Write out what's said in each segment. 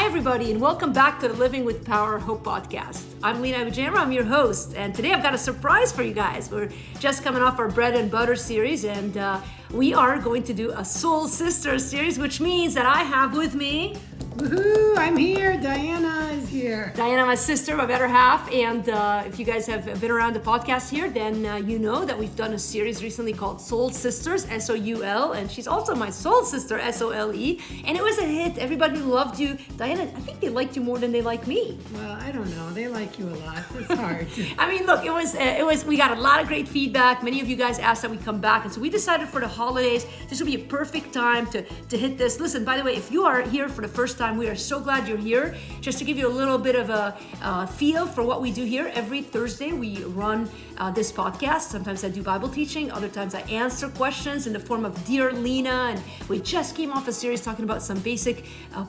Hi, everybody, and welcome back to the Living with Power Hope podcast. I'm Lena Abujamra, I'm your host, and today I've got a surprise for you guys. We're just coming off our bread and butter series, and uh, we are going to do a Soul Sisters series, which means that I have with me Woohoo! I'm here. Diana is here. Diana, my sister, my better half. And uh, if you guys have been around the podcast here, then uh, you know that we've done a series recently called Soul Sisters, S O U L. And she's also my soul sister, S O L E. And it was a hit. Everybody loved you. Diana, I think they liked you more than they like me. Well, I don't know. They like you a lot. It's hard. I mean, look, it was, uh, it was, we got a lot of great feedback. Many of you guys asked that we come back. And so we decided for the holidays, this would be a perfect time to, to hit this. Listen, by the way, if you are here for the first time, we are so glad you're here. Just to give you a little bit of a uh, feel for what we do here, every Thursday we run uh, this podcast. Sometimes I do Bible teaching, other times I answer questions in the form of Dear Lena. And we just came off a series talking about some basic uh,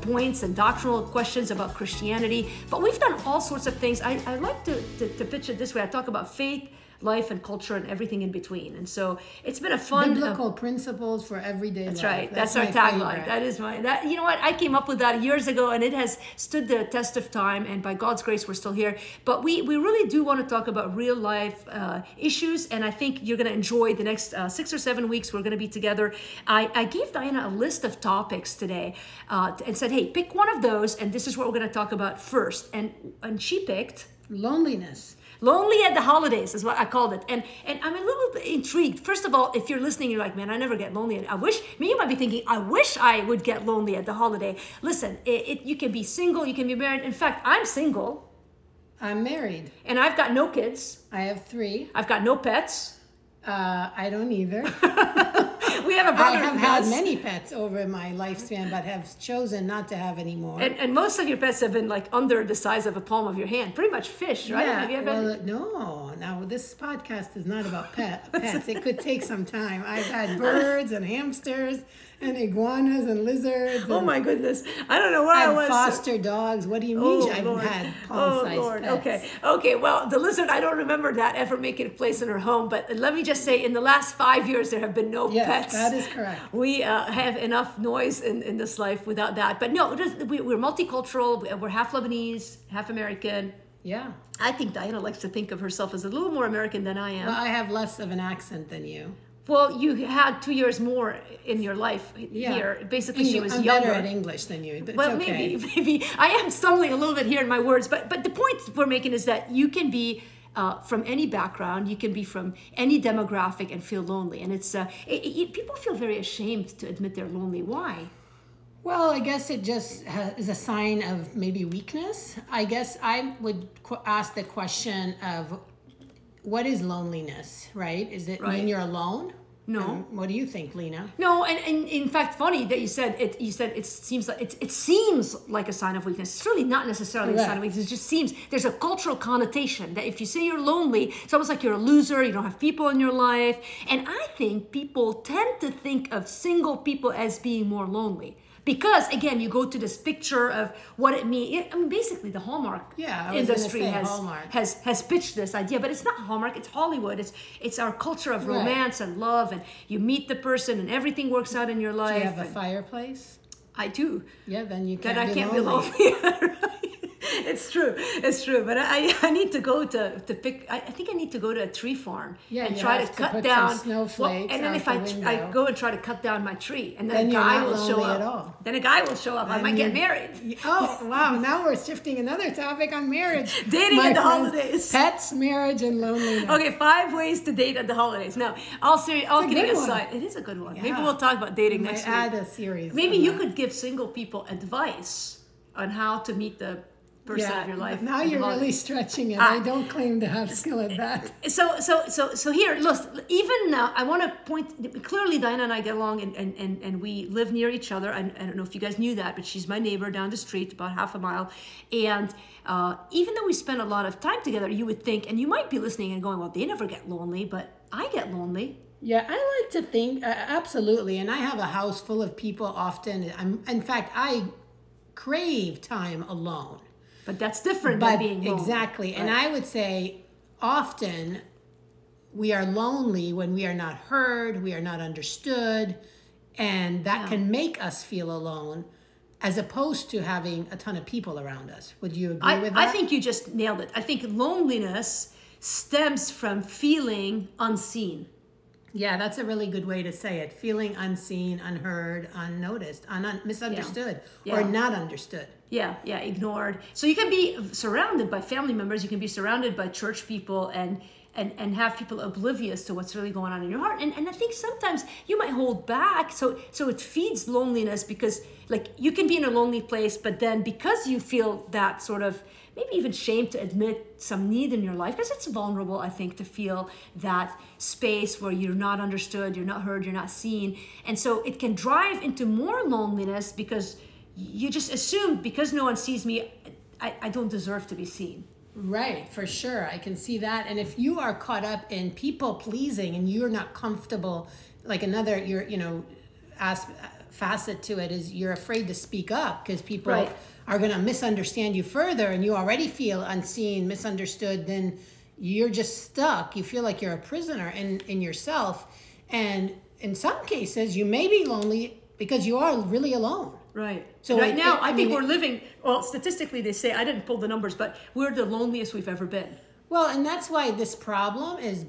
points and doctrinal questions about Christianity. But we've done all sorts of things. I, I like to, to, to pitch it this way I talk about faith life and culture and everything in between. And so it's been a fun biblical uh, principles for everyday that's life. right. That's, that's our tagline. That is my that you know what I came up with that years ago and it has stood the test of time and by God's grace we're still here. But we we really do want to talk about real life uh, issues and I think you're going to enjoy the next uh, six or seven weeks we're going to be together. I, I gave Diana a list of topics today uh, and said, hey, pick one of those and this is what we're going to talk about first. And and she picked loneliness lonely at the holidays is what i called it. And and i'm a little bit intrigued. First of all if you're listening you're like man i never get lonely. I wish me you might be thinking i wish i would get lonely at the holiday. Listen it, it, you can be single you can be married. In fact i'm single. I'm married. And i've got no kids. I have three. I've got no pets. Uh, i don't either we have a brother. I have had many pets over my lifespan, but have chosen not to have any more. And, and, most of your pets have been like under the size of a palm of your hand, pretty much fish, right? Yeah. well, uh, no. Now this podcast is not about pet, pets. it could take some time. I've had birds and hamsters and iguanas and lizards. oh and my goodness! I don't know where I, I was. Foster dogs. What do you mean? Oh, I've Lord. had oh, palm-sized oh, Lord. Pets. Okay, okay. Well, the lizard. I don't remember that ever making a place in her home. But let me just say, in the last five years, there have been no yes, pets. That is correct. We uh, have enough noise in, in this life without that. But no, we're multicultural. We're half Lebanese, half American. Yeah. I think Diana likes to think of herself as a little more American than I am. Well, I have less of an accent than you. Well, you had two years more in your life yeah. here. Basically, she was I'm younger. better at English than you. It's well, okay. maybe, maybe I am stumbling a little bit here in my words, but but the point we're making is that you can be uh, from any background, you can be from any demographic and feel lonely, and it's uh, it, it, people feel very ashamed to admit they're lonely. Why? Well, I guess it just is a sign of maybe weakness. I guess I would ask the question of what is loneliness, right? Is it right. when you're alone? No. Um, what do you think, Lena? No, and, and in fact, funny that you said it. You said it seems like it, it seems like a sign of weakness. It's really not necessarily right. a sign of weakness. It just seems there's a cultural connotation that if you say you're lonely, it's almost like you're a loser. You don't have people in your life, and I think people tend to think of single people as being more lonely because again you go to this picture of what it means i mean basically the hallmark yeah, industry has, hallmark. has has pitched this idea but it's not hallmark it's hollywood it's it's our culture of romance right. and love and you meet the person and everything works out in your life do you have a fireplace i do yeah then you can then i can't lonely. be lonely it's true. It's true. But I, I need to go to, to pick. I, think I need to go to a tree farm yeah, and try to, to cut down snowflakes. Well, and then if I, the I go and try to cut down my tree, and then, then a guy will show up. Then a guy will show up. I might get married. Oh wow! Now we're shifting another topic on marriage. Dating my at the friends. holidays. Pets, marriage, and loneliness. Okay, five ways to date at the holidays. Now, all serious, all kidding aside, one. it is a good one. Yeah. Maybe we'll talk about dating we next week. Add a series. Maybe you that. could give single people advice on how to meet the person yeah, of your life. Now you're really stretching it. Uh, I don't claim to have skill at that. So, so, so, so here, look. Even now, I want to point. Clearly, Diana and I get along, and and, and, and we live near each other. I, I don't know if you guys knew that, but she's my neighbor down the street, about half a mile. And uh, even though we spend a lot of time together, you would think, and you might be listening and going, "Well, they never get lonely," but I get lonely. Yeah, I like to think uh, absolutely, and I have a house full of people often. I'm, in fact, I crave time alone. But that's different but than being lonely. Exactly. Right. And I would say often we are lonely when we are not heard, we are not understood, and that yeah. can make us feel alone. as opposed to having a ton of people around us. Would you agree I, with that? I think you just nailed it. I think loneliness stems from feeling unseen. Yeah, that's a really good way to say it. Feeling unseen, unheard, unnoticed, un- misunderstood, yeah. Yeah. or not understood. Yeah, yeah, ignored. So you can be surrounded by family members, you can be surrounded by church people and and, and have people oblivious to what's really going on in your heart. And, and I think sometimes you might hold back. So so it feeds loneliness because like you can be in a lonely place, but then because you feel that sort of maybe even shame to admit some need in your life because it's vulnerable i think to feel that space where you're not understood you're not heard you're not seen and so it can drive into more loneliness because you just assume because no one sees me i, I don't deserve to be seen Right, for sure. I can see that. And if you are caught up in people pleasing and you're not comfortable, like another, you're, you know, as, facet to it is you're afraid to speak up because people right are going to misunderstand you further and you already feel unseen, misunderstood, then you're just stuck. You feel like you're a prisoner in, in yourself. And in some cases, you may be lonely because you are really alone. Right. So right it, now, it, I, I think we're living. Well, statistically, they say I didn't pull the numbers, but we're the loneliest we've ever been. Well, and that's why this problem is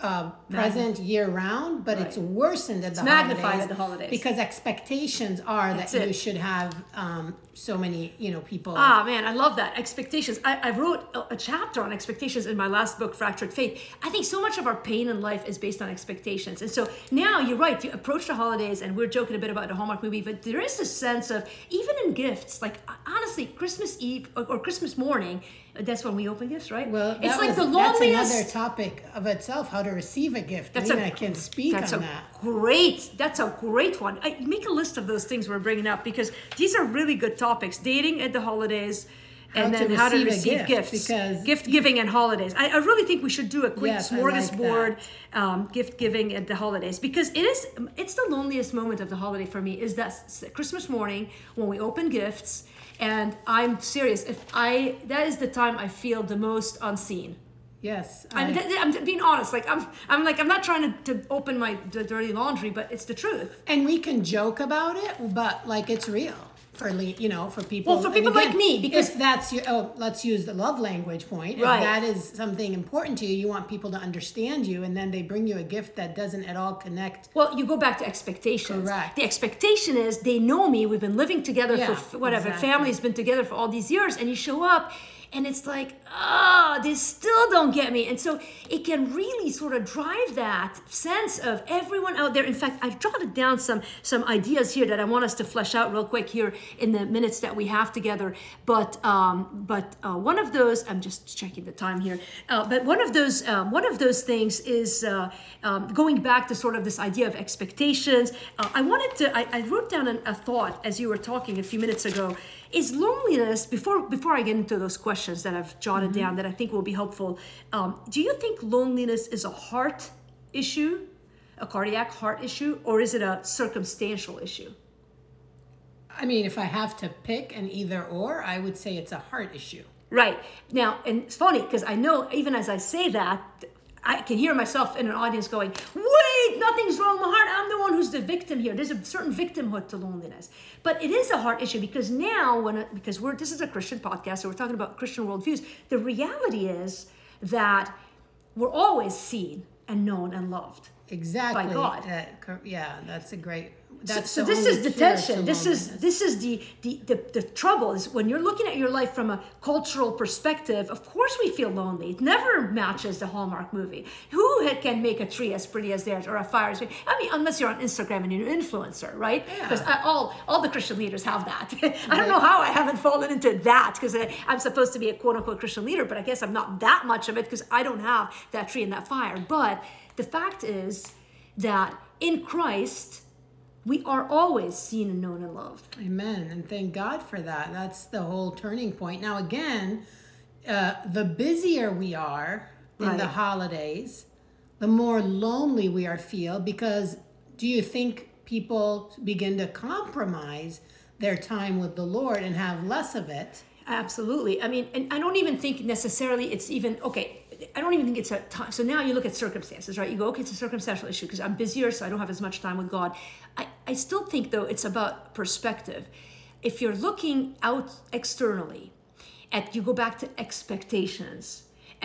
uh, present year round, but right. it's worsened at the it's holidays. magnified at the holidays because expectations are That's that it. you should have um, so many, you know, people. Ah, man, I love that expectations. I, I wrote a, a, chapter on expectations in my last book, Fractured Faith. I think so much of our pain in life is based on expectations, and so now you're right. You approach the holidays, and we're joking a bit about the Hallmark movie, but there is a sense of even in gifts, like honestly, Christmas Eve or, or Christmas morning that's when we open gifts, right? Well, it's like was, the loneliest. That's another topic of itself: how to receive a gift. That's mean, a, I can speak that's on a that. Great. That's a great one. I, make a list of those things we're bringing up because these are really good topics: dating at the holidays. How and then how to receive gift, gifts, because gift giving and holidays. I, I, really think we should do a quick yes, smorgasbord like um, gift giving at the holidays because it is it's the loneliest moment of the holiday for me. Is that Christmas morning when we open gifts and i'm serious if i that is the time i feel the most unseen. Yes I, am I'm, I'm being honest like i'm i'm like i'm not trying to, to open my dirty laundry but it's the truth. And we can joke about it but like it's real for you know for people well for people again, like me because if that's your oh let's use the love language point right. if that is something important to you you want people to understand you and then they bring you a gift that doesn't at all connect well you go back to expectations correct the expectation is they know me we've been living together yeah, for whatever exactly. family's been together for all these years and you show up and it's like oh they still don't get me. And so it can really sort of drive that sense of everyone out there. In fact I've jotted down some some ideas here that i want us to flesh out real quick here in the minutes that we have together. But um, but uh, one of those i'm just checking the time here. Uh, but one of those um, one of those things is uh, um, going back to sort of this idea of expectations. Uh, i wanted to I, I wrote down an, a thought as you were talking a few minutes ago. Is loneliness before before i get into those questions that i've jotted mm-hmm. down that i think will be helpful. Um, do you think loneliness is a heart issue a cardiac heart issue or is it a circumstantial issue? I mean if i have to pick an either or i would say it's a heart issue. Right. Now and it's funny because i know even as i say that I can hear myself in an audience going, wait, nothing's wrong with my heart. I'm the one who's the victim here. There's a certain victimhood to loneliness. But it is a heart issue because now, when it, because we're this is a Christian podcast, so we're talking about Christian worldviews. The reality is that we're always seen and known and loved. Exactly. By God. Uh, yeah, that's a great that's so, so this is the tension. This is this is the, the the the trouble is when you're looking at your life from a cultural perspective of course we feel lonely. It never matches the hallmark movie. Who can make a tree as pretty as theirs or a fire as i mean unless you're on instagram and you're an influencer right? Because yeah. all all the christian leaders have that. I don't know how i haven't fallen into that because i'm supposed to be a quote-unquote christian leader but i guess i'm not that much of it because i don't have that tree and that fire. But the fact is that in christ we are always seen and known and loved. Amen. And thank God for that. That's the whole turning point. Now, again, uh, the busier we are in right. the holidays, the more lonely we are feel because do you think people begin to compromise their time with the Lord and have less of it? Absolutely. I mean, and I don't even think necessarily it's even okay. I don't even think it's a time. So now you look at circumstances, right? You go, okay, it's a circumstantial issue because I'm busier, so I don't have as much time with God. I, I still think, though, it's about perspective. if you're looking out externally, at you go back to expectations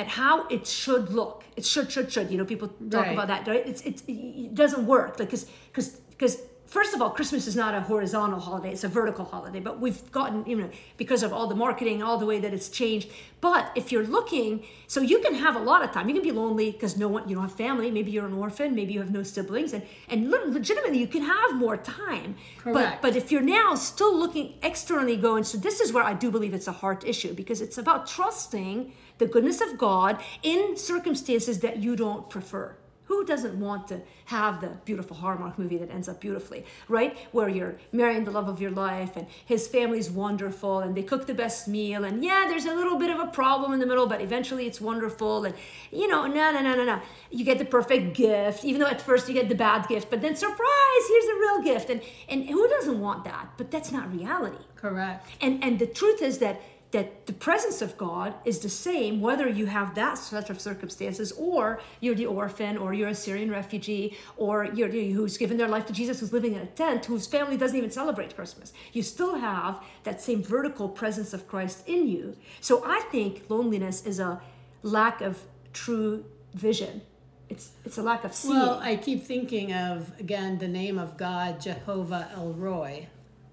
at how it should look. It should, should, should. You know, people talk Right. about that. Right? It's, it's, it doesn't work. Like, because, because, because. First of all, Christmas is not a horizontal holiday; it's a vertical holiday. But we've gotten, you know, because of all the marketing, all the way that it's changed. But if you're looking, so you can have a lot of time. You can be lonely because no one, you don't have family. Maybe you're an orphan. Maybe you have no siblings, and and legitimately, you can have more time. But Correct. but if you're now still looking externally, going, so this is where I do believe it's a heart issue because it's about trusting the goodness of God in circumstances that you don't prefer. Who doesn't want to have the beautiful Hallmark movie that ends up beautifully, right? Where you're marrying the love of your life and his family's wonderful and they cook the best meal and yeah, there's a little bit of a problem in the middle, but eventually it's wonderful and you know, no, no, no, no, no. You get the perfect gift, even though at first you get the bad gift, but then surprise, here's a real gift. And and who doesn't want that? But that's not reality. Correct. And and the truth is that that the presence of God is the same whether you have that set of circumstances or you're the orphan or you're a Syrian refugee or you're the- who's given their life to Jesus who's living in a tent whose family doesn't even celebrate Christmas. You still have that same vertical presence of Christ in you. So I think loneliness is a lack of true vision. It's it's a lack of seeing. Well, I keep thinking of again the name of God, Jehovah El Roi,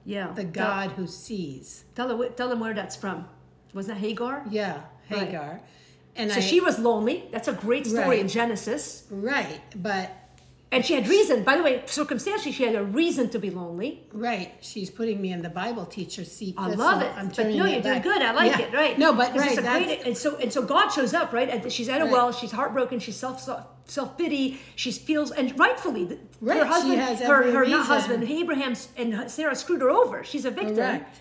yeah. the God who sees. Tell, tell, her- tell them where that's from. Wasn't that Hagar? Yeah, Right. Hagar. And So I, she was lonely. That's a great story Right. in Genesis. right, but And she had reason. By the way, circumstantially, she had a reason to be lonely. right, she's putting me in the Bible teacher seat. I love it. I'm but turning no, you're doing back. good. I like Yeah. it. Right? No, but right, it's a great, and so and so God shows up. Right? And she's at a Right. well. She's heartbroken. She's self self pity. She feels and rightfully Right, her husband, her her not husband Abraham and Sarah screwed her over. She's a victim. Correct.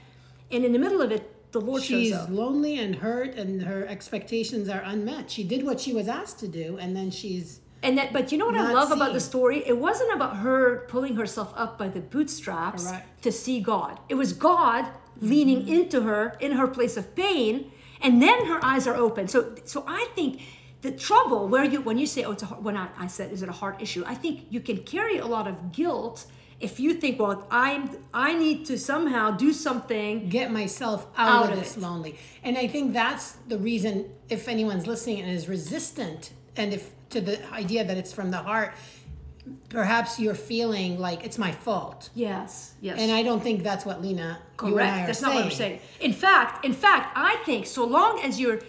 And in the middle of it, the Lord she's shows up. She's lonely and hurt, and her expectations are unmet. She did what she was asked to do, and then she's And that, but you know what I Not love about the story? It wasn't about her pulling herself up by the bootstraps Correct. to see God. It was God leaning mm-hmm. into her in her place of pain, and then her eyes are open. So, so I think the trouble where you when you say, "Oh, it's a heart," when I, I said, "Is it a heart issue?" I think you can carry a lot of guilt if you think, "Well, I'm I need to somehow do something." get myself out, Out of of this it. lonely. And I think that's the reason if anyone's listening and is resistant and if to the idea that it's from the heart, perhaps you're feeling like it's my fault. Yes, yes. And I don't think that's what Lena you and I Correct. are That's saying. not what I'm saying. In fact, in fact, I think so long as you're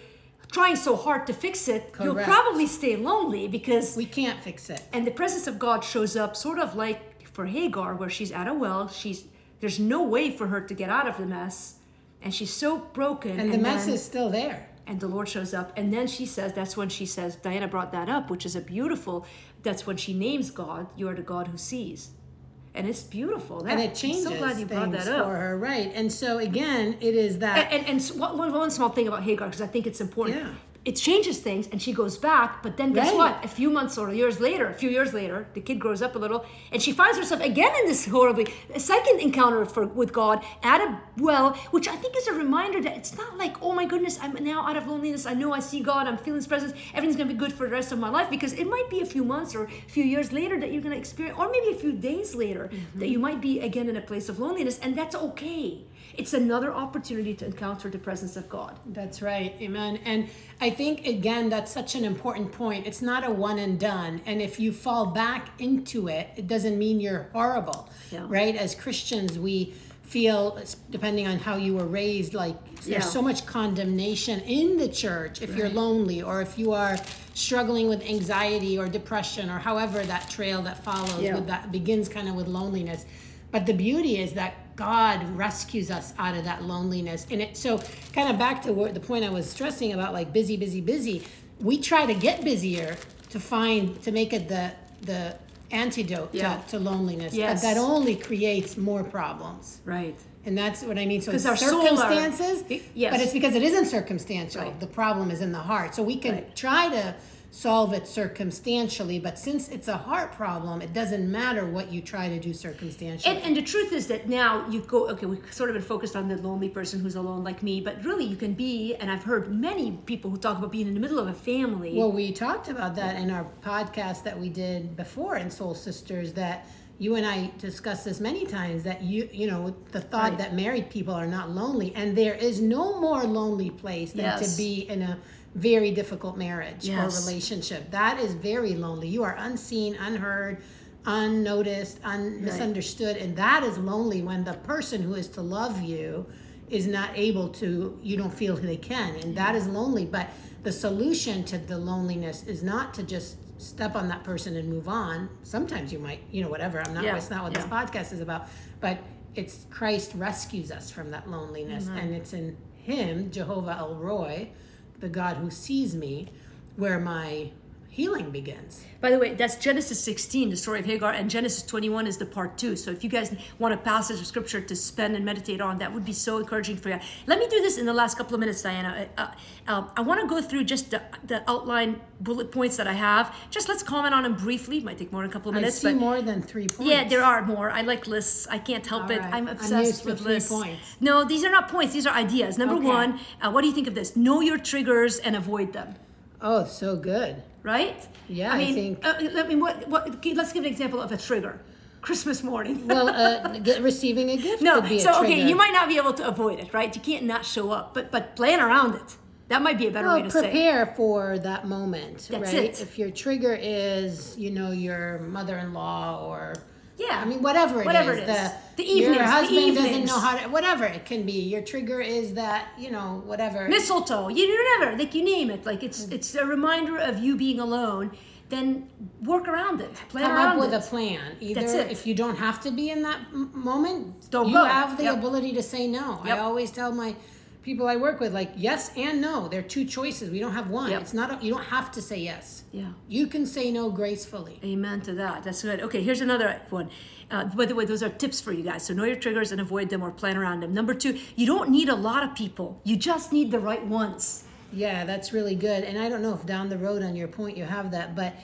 trying so hard to fix it, you'll probably stay lonely because We can't fix it. and the presence of God shows up sort of like for Hagar where she's at a well, she's there's no way for her to get out of the mess and she's so broken And the mess then- is still there. And the Lord shows up and then she says that's when she says Diana brought that up which is a beautiful that's when she names God you are the God who sees and it's beautiful that, And it changes I'm so glad you brought that up for her, right? And so again, it is that and, and, and one, one small thing about Hagar, because I think it's important. Yeah. It changes things, and she goes back. But then guess Right. what? A few months or years later, a few years later, the kid grows up a little, and she finds herself again in this horribly second encounter for, with God at a well, which I think is a reminder that it's not like, oh my goodness, I'm now out of loneliness. I know I see God. I'm feeling His presence. Everything's gonna be good for the rest of my life because it might be a few months or a few years later that you're gonna experience, or maybe a few days later mm-hmm. that you might be again in a place of loneliness, and that's okay. It's another opportunity to encounter the presence of God. That's right. Amen. And I think, again, that's such an important point. It's not a one and done. And if you fall back into it, it doesn't mean you're horrible, Yeah. right? As Christians, we feel, depending on how you were raised, like Yeah. there's so much condemnation in the church if you're lonely or if you are struggling with anxiety or depression or however that trail that follows Yeah. with that begins kind of with loneliness. But the beauty is that God rescues us out of that loneliness. And it so kind of back to where, the point I was stressing about like busy, busy, busy. We try to get busier to find to make it the the antidote Yeah. to, to loneliness. Yes. But that only creates more problems. Right. And that's what I mean. So it's our circumstances, Yes. but it's because it isn't circumstantial. Right. The problem is in the heart. So we can Right. try to solve it circumstantially, but since it's a heart problem, it doesn't matter what you try to do circumstantially. And, and the truth is that now you go, okay, we've sort of been focused on the lonely person who's alone like me, but really you can be, and I've heard many people who talk about being in the middle of a family. Well, we talked about that in our podcast that we did before in Soul Sisters that you and I discussed this many times that you you know the thought right. that married people are not lonely and there is no more lonely place than yes. to be in a very difficult marriage yes. or relationship. That is very lonely. You are unseen, unheard, unnoticed, un- right. misunderstood, and that is lonely when the person who is to love you is not able to. You don't feel they can, and that is lonely. But the solution to the loneliness is not to just step on that person and move on. Sometimes you might, you know, whatever. I'm not. Yeah. That's not what yeah. this podcast is about. But it's Christ rescues us from that loneliness, mm-hmm. and it's in Him, Jehovah El Roi the God who sees me, where my healing begins. By the way, that's Genesis 16, the story of Hagar, and Genesis 21 is the part two. So if you guys want a passage of scripture to spend and meditate on, that would be so encouraging for you. Let me do this in the last couple of minutes, Diana. Uh, uh, I want to go through just the, the, outline bullet points that I have. Just let's comment on them briefly. It might take more than a couple of minutes. I see but more than three points. Yeah, there are more. I like lists. I can't help All it. Right. I'm obsessed I'm with lists. Points. No, these are not points. These are ideas. Number okay. one, uh, what do you think of this? Know your triggers and avoid them. Oh, so good. Right? Yeah, I, mean, I think. Uh, I mean, what, what, let's give an example of a trigger. Christmas morning. well, uh, receiving a gift. No, so okay, you might not be able to avoid it, right? You can't not show up, but but plan around it. That might be a better well, way to prepare say. Prepare for that moment, That's right? It. If your trigger is, you know, your mother-in-law or yeah. I mean, whatever it whatever is. It is. The, the evenings. Your husband the doesn't know how to, whatever it can be. Your trigger is that, you know, whatever. Mistletoe. You never, like you name it. Like it's, mm. it's a reminder of you being alone. Then work around it. Plan Come up with it. a plan. Either if you don't have to be in that m- moment, don't you go. have the yep. ability to say no. Yep. I always tell my people I work with, like yes and no. They're two choices. We don't have one. Yep. It's not. A, you don't have to say yes. Yeah. You can say no gracefully. Amen to that. That's good. Okay, here's another one. Uh, by the way, those are tips for you guys. So know your triggers and avoid them or plan around them. Number two, you don't need a lot of people. You just need the right ones. Yeah, that's really good. And I don't know if down the road on your point you have that, but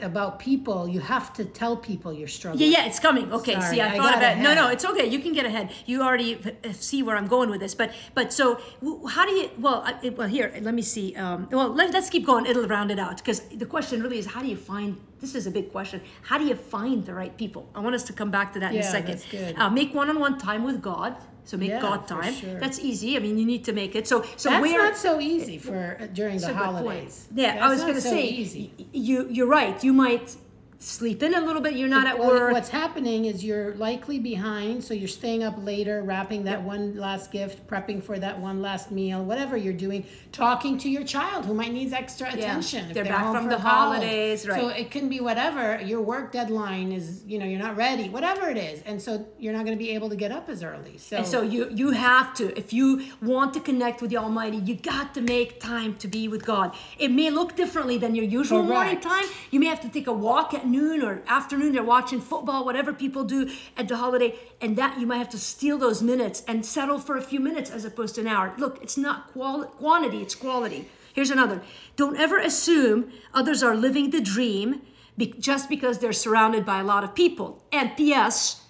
about people, you have to tell people you're struggling. Yeah, yeah, it's coming. Okay, Sorry, see, I, I thought about it. No, no, it's okay. You can get ahead. You already see where I'm going with this. But, but so how do you? Well, I, well, here, let me see. Um, well, let, us keep going. It'll round it out because the question really is, how do you find? This is a big question. How do you find the right people? I want us to come back to that yeah, in a second. That's good. Uh, make one-on-one time with God. So make yeah, God time. Sure. That's easy. I mean, you need to make it. So, so that's where, not so easy for uh, during the holidays. Yeah, that's I was going to so say, easy. you you're right. You might sleep in a little bit. You're not at well, work. What's happening is you're likely behind, so you're staying up later, wrapping that yep. one last gift, prepping for that one last meal, whatever you're doing, talking to your child who might need extra attention. They're, they're, back from the college. holidays, right? So it can be whatever. Your work deadline is, you know, you're not ready, whatever it is, and so you're not going to be able to get up as early. So and so you you have to, if you want to connect with the Almighty, you got to make time to be with God. It may look differently than your usual Correct. morning time. You may have to take a walk at noon or afternoon they're watching football whatever people do at the holiday and that you might have to steal those minutes and settle for a few minutes as opposed to an hour. Look it's not quali- quantity it's quality. Here's another. Don't ever assume others are living the dream be- just because they're surrounded by a lot of people. And ps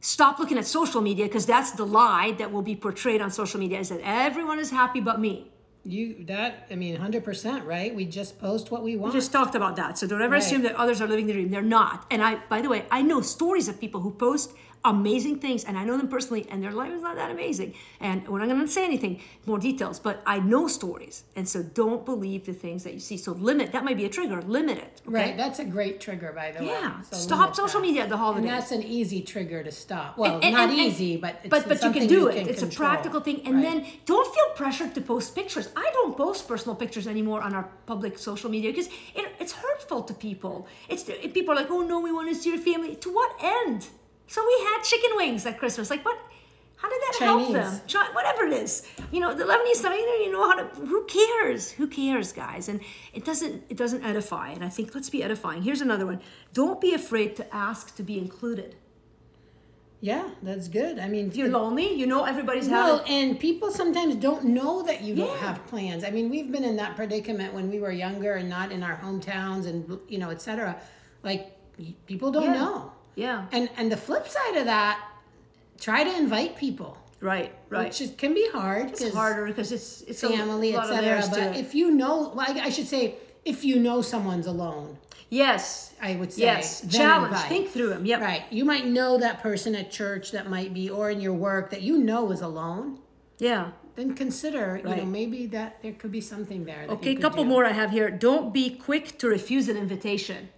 stop looking at social media because that's the lie that will be portrayed on social media is that everyone is happy but me you that I mean, hundred percent, right? We just post what we want. We just talked about that. So don't ever right. assume that others are living the dream. They're not. And I, by the way, I know stories of people who post amazing things, and I know them personally, and their life is not that amazing. And we're not going to say anything more details, but I know stories, and so don't believe the things that you see. So limit. That might be a trigger. Limit it. Okay? Right. That's a great trigger, by the yeah. way. Yeah. So stop social that. media at the holidays. And that's an easy trigger to stop. Well, and, and, not and, easy, but but but you can do you it. Can it's control. a practical thing, and right. then don't feel pressured to post pictures. I don't post personal pictures anymore on our public social media because it, it's hurtful to people. It's people are like, oh no, we want to see your family. To what end? So we had chicken wings at Christmas. Like what? How did that Chinese. help them? Whatever it is, you know, the Lebanese stuff. You know how to. Who cares? Who cares, guys? And it doesn't. It doesn't edify. And I think let's be edifying. Here's another one. Don't be afraid to ask to be included. Yeah, that's good. I mean, if you're lonely, you know everybody's well, having. and people sometimes don't know that you Yeah. don't have plans. I mean, we've been in that predicament when we were younger and not in our hometowns and you know, etc. Like people don't Yeah. know. Yeah. And and the flip side of that, try to invite people. Right, right. Which is, can be hard. It's harder because it's it's family, etc. But if you know, well, I, I should say, if you know someone's alone, Yes. I would say. Yes. Challenge. Invite. Think through them. Yep. Right. You might know that person at church that might be, or in your work that you know is alone. Yeah. Then consider, right. you know, maybe that there could be something there. okay, a couple do. more I have here. Don't be quick to refuse an invitation.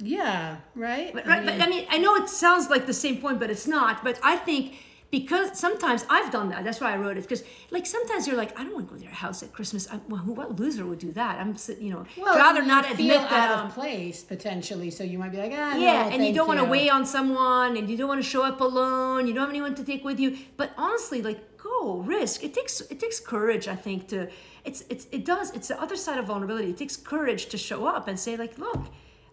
Yeah, right. But, right, I mean, but I mean, I know it sounds like the same point, but it's not. But I think because sometimes I've done that. That's why I wrote it. Because like sometimes you're like, I don't want to go to their house at Christmas. I, well, what loser would do that? I'm you know well, rather not admit that out of place potentially. So you might be like, ah, yeah, no, and you don't want to weigh on someone, and you don't want to show up alone. You don't have anyone to take with you. But honestly, like go risk. It takes it takes courage. I think to it's it's it does. It's the other side of vulnerability. It takes courage to show up and say like, look.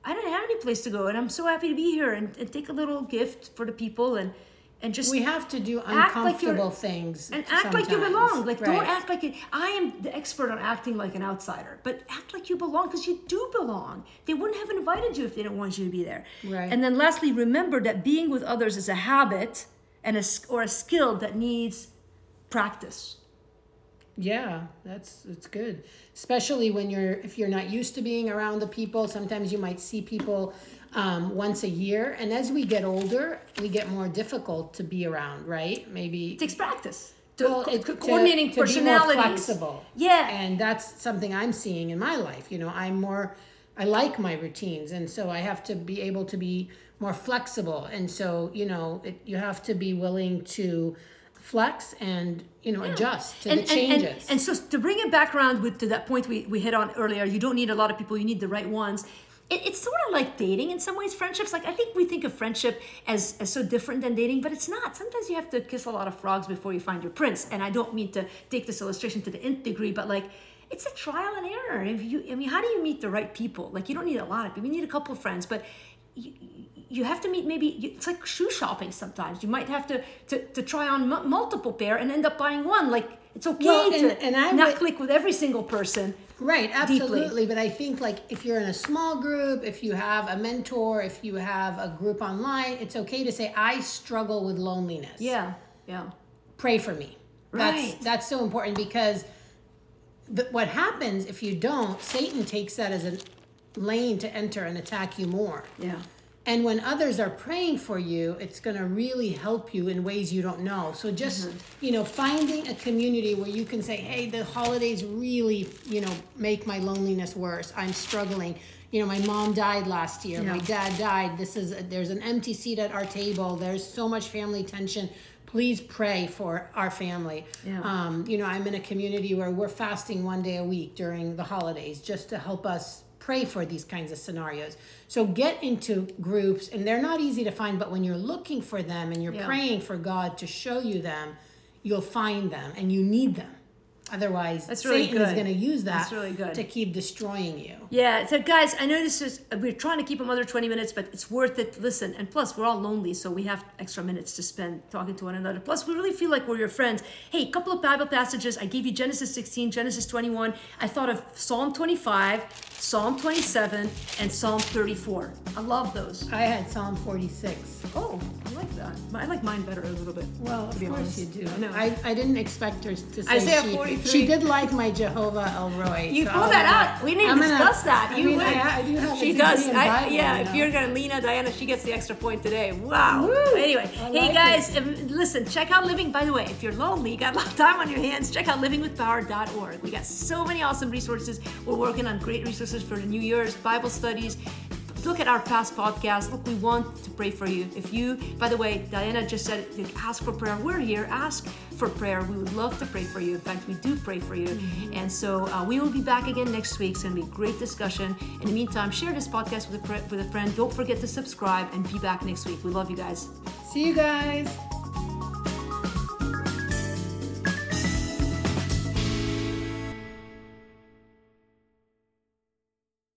I don't have any place to go, and I'm so happy to be here and, and take a little gift for the people and and just we have to do uncomfortable like things and act like you belong. Like right. don't act like it i am the expert on acting like an outsider but act like you belong because you do belong. They wouldn't have invited you if they didn't want you to be there. Right. And then lastly remember that being with others is a habit and a, or a skill that needs practice yeah, that's that's good. Especially when you're if you're not used to being around the people. Sometimes you might see people um, once a year, and as we get older, we get more difficult to be around. Right? Maybe it takes practice. To, well, it, to, coordinating to, personalities. To flexible. Yeah, and that's something I'm seeing in my life. You know, I'm more. I like my routines, and so I have to be able to be more flexible. And so, you know, it, you have to be willing to flex and you know yeah. adjust to and, the changes. And, and, and, so to bring it back around with to that point we, we hit on earlier, you don't need a lot of people, you need the right ones. It, it's sort of like dating in some ways, friendships. Like I think we think of friendship as, as so different than dating, but it's not. Sometimes you have to kiss a lot of frogs before you find your prince. And I don't mean to take this illustration to the nth degree, but like it's a trial and error. If you, I mean, how do you meet the right people? Like you don't need a lot of people. You need a couple of friends, but you, you have to meet maybe it's like shoe shopping sometimes. You might have to to, to try on m- multiple pair and end up buying one. Like it's okay well, and, to and I not would, click with every single person right absolutely. Deeply. but i think like if you're in a small group if you have a mentor if you have a group online it's okay to say i struggle with loneliness. Yeah yeah. Pray for me. Right. that's that's so important because the, what happens if you don't satan takes that as a lane to enter and attack you more. Yeah and when others are praying for you, it's going to really help you in ways you don't know. So just, mm-hmm. you know, finding a community where you can say, "Hey, the holidays really, you know, make my loneliness worse. I'm struggling." You know, my mom died last year. Yeah. My dad died. This is there's an empty seat at our table. There's so much family tension. Please pray for our family. Yeah. Um, you know, I'm in a community where we're fasting one day a week during the holidays just to help us pray for these kinds of scenarios. So get into groups, and they're not easy to find, but when you're looking for them and you're yeah. praying for God to show you them, you'll find them and you need them. Otherwise, That's really Satan good. is going to use that really good. to keep destroying you. Yeah. So, guys, I know this is, we're trying to keep them under 20 minutes, but it's worth it. Listen, and plus, we're all lonely, so we have extra minutes to spend talking to one another. Plus, we really feel like we're your friends. Hey, a couple of Bible passages. I gave you Genesis 16, Genesis 21. I thought of Psalm 25, Psalm 27, and Psalm 34. I love those. I had Psalm 46. Oh, I like that. I like mine better a little bit. Well, of course honest. you do. I know. I, I didn't expect her to say Isaiah she, 43. she did like my Jehovah El Roi. You so pull that out. We need to discuss that. I you mean, I, I do have she does. I, yeah, if you're gonna Lena Diana, she gets the extra point today. Wow. Woo, anyway, hey guys, listen, check out Living. By the way, if you're lonely, you got a lot of time on your hands, check out livingwithpower.org. We got so many awesome resources. We're working on great resources for the New Year's Bible studies look at our past podcasts. Look, we want to pray for you. If you, by the way, Diana just said, ask for prayer. We're here. Ask for prayer. We would love to pray for you. In fact, we do pray for you. Mm-hmm. And so uh, we will be back again next week. It's going to be a great discussion. In the meantime, share this podcast with a, with a friend. Don't forget to subscribe and be back next week. We love you guys. See you guys.